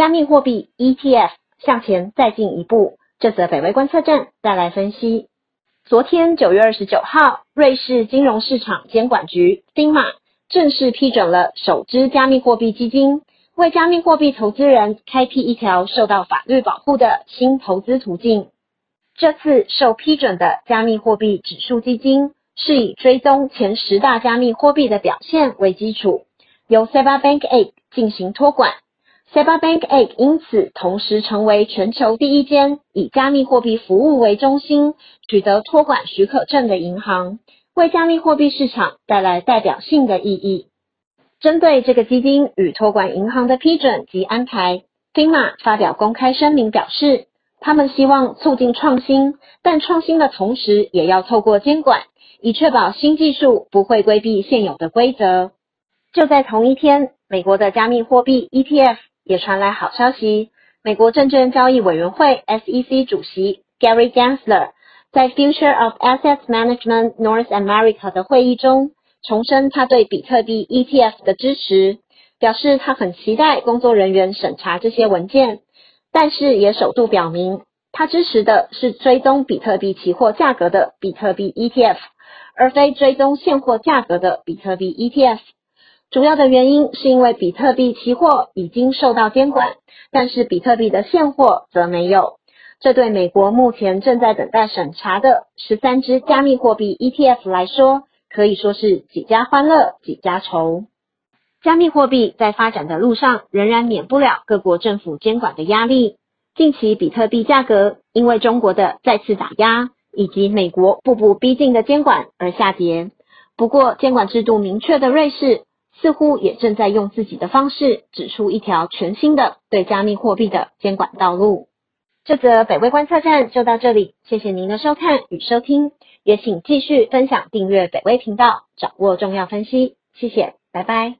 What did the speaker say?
加密货币 ETF 向前再进一步。这则北威观测站带来分析。昨天九月二十九号，瑞士金融市场监管局 FINMA 正式批准了首支加密货币基金，为加密货币投资人开辟一条受到法律保护的新投资途径。这次受批准的加密货币指数基金是以追踪前十大加密货币的表现为基础，由 Seba Bank AG 进行托管。Seba Bank Egg 因此同时成为全球第一间以加密货币服务为中心、取得托管许可证的银行，为加密货币市场带来代表性的意义。针对这个基金与托管银行的批准及安排，FINMA 发表公开声明表示，他们希望促进创新，但创新的同时也要透过监管，以确保新技术不会规避现有的规则。就在同一天，美国的加密货币 ETF。也传来好消息，美国证券交易委员会 SEC 主席 Gary Gensler 在 Future of Assets Management North America 的会议中重申他对比特币 ETF 的支持，表示他很期待工作人员审查这些文件，但是也首度表明他支持的是追踪比特币期货价格的比特币 ETF，而非追踪现货价格的比特币 ETF。主要的原因是因为比特币期货已经受到监管，但是比特币的现货则没有。这对美国目前正在等待审查的十三只加密货币 ETF 来说，可以说是几家欢乐几家愁。加密货币在发展的路上，仍然免不了各国政府监管的压力。近期比特币价格因为中国的再次打压，以及美国步步逼近的监管而下跌。不过，监管制度明确的瑞士。似乎也正在用自己的方式指出一条全新的对加密货币的监管道路。这则北威观测站就到这里，谢谢您的收看与收听，也请继续分享订阅北威频道，掌握重要分析。谢谢，拜拜。